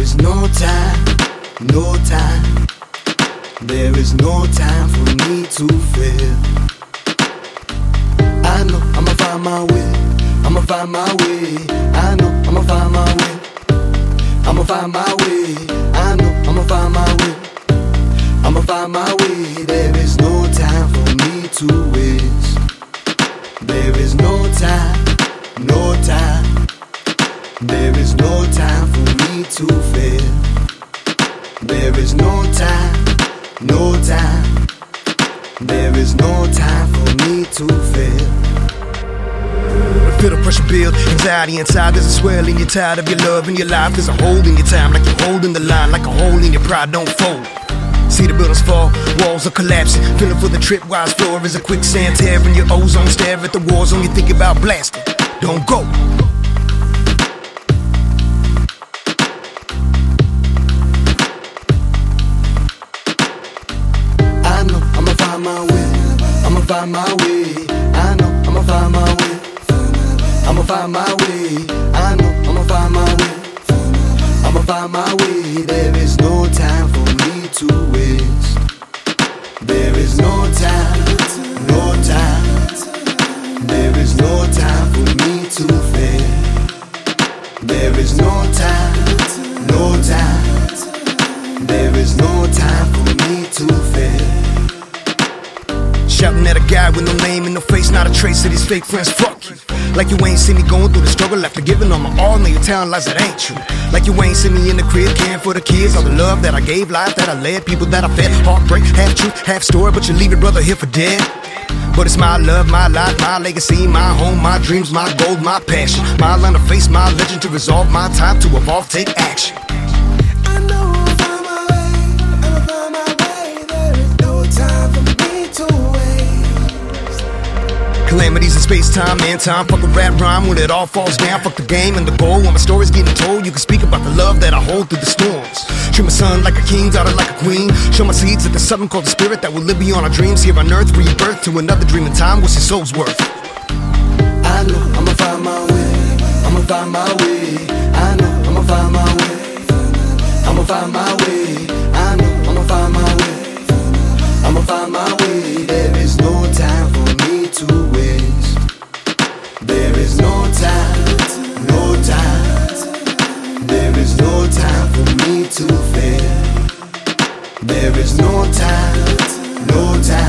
is no time, no time. There is no time for me to fail. I know I'ma find my way. I'ma find my way. I know I'ma find my way. I'ma find my way. I know I'ma find my way. I'ma find my way. There is no time for me to waste. There is no time. There is no time, no time. There is no time for me to fail. Feel the pressure build, anxiety inside. There's a swelling. You're tired of your love and your life. There's a hole in your time, like you're holding the line, like a hole in your pride. Don't fold. See the buildings fall, walls are collapsing. Feeling for the tripwise floor is a quicksand tearing your ozone. Stare at the walls, you think about blasting. Don't go. Find my way. I'ma find my way. I know I'ma find my way. I'ma find my way. I know I'ma find my way. I'ma find my way. There is no time for me to waste. There is no time, no time. There is no time for me to fail. There is no time, no time. There is no Shouting a guy with no name and no face, not a trace of these fake friends. Fuck you. Like you ain't seen me going through the struggle after giving all my all, now you're telling lies that ain't true. Like you ain't seen me in the crib caring for the kids, all the love that I gave, life that I led, people that I fed, heartbreak, half truth, half story, but you leave your brother here for dead. But it's my love, my life, my legacy, my home, my dreams, my gold, my passion. My line of face, my legend to resolve my time to evolve, take action. I know space, time, and time. Fuck a rap rhyme when it all falls down. Fuck the game and the goal. When my story's getting told, you can speak about the love that I hold through the storms. Treat my son like a king, daughter like a queen. Show my seeds that there's something called the spirit that will live beyond our dreams. Here on earth, rebirth to another dream in time. What's your soul's worth? I know I'ma find my way. I'ma find my way. I know There is no time, no time.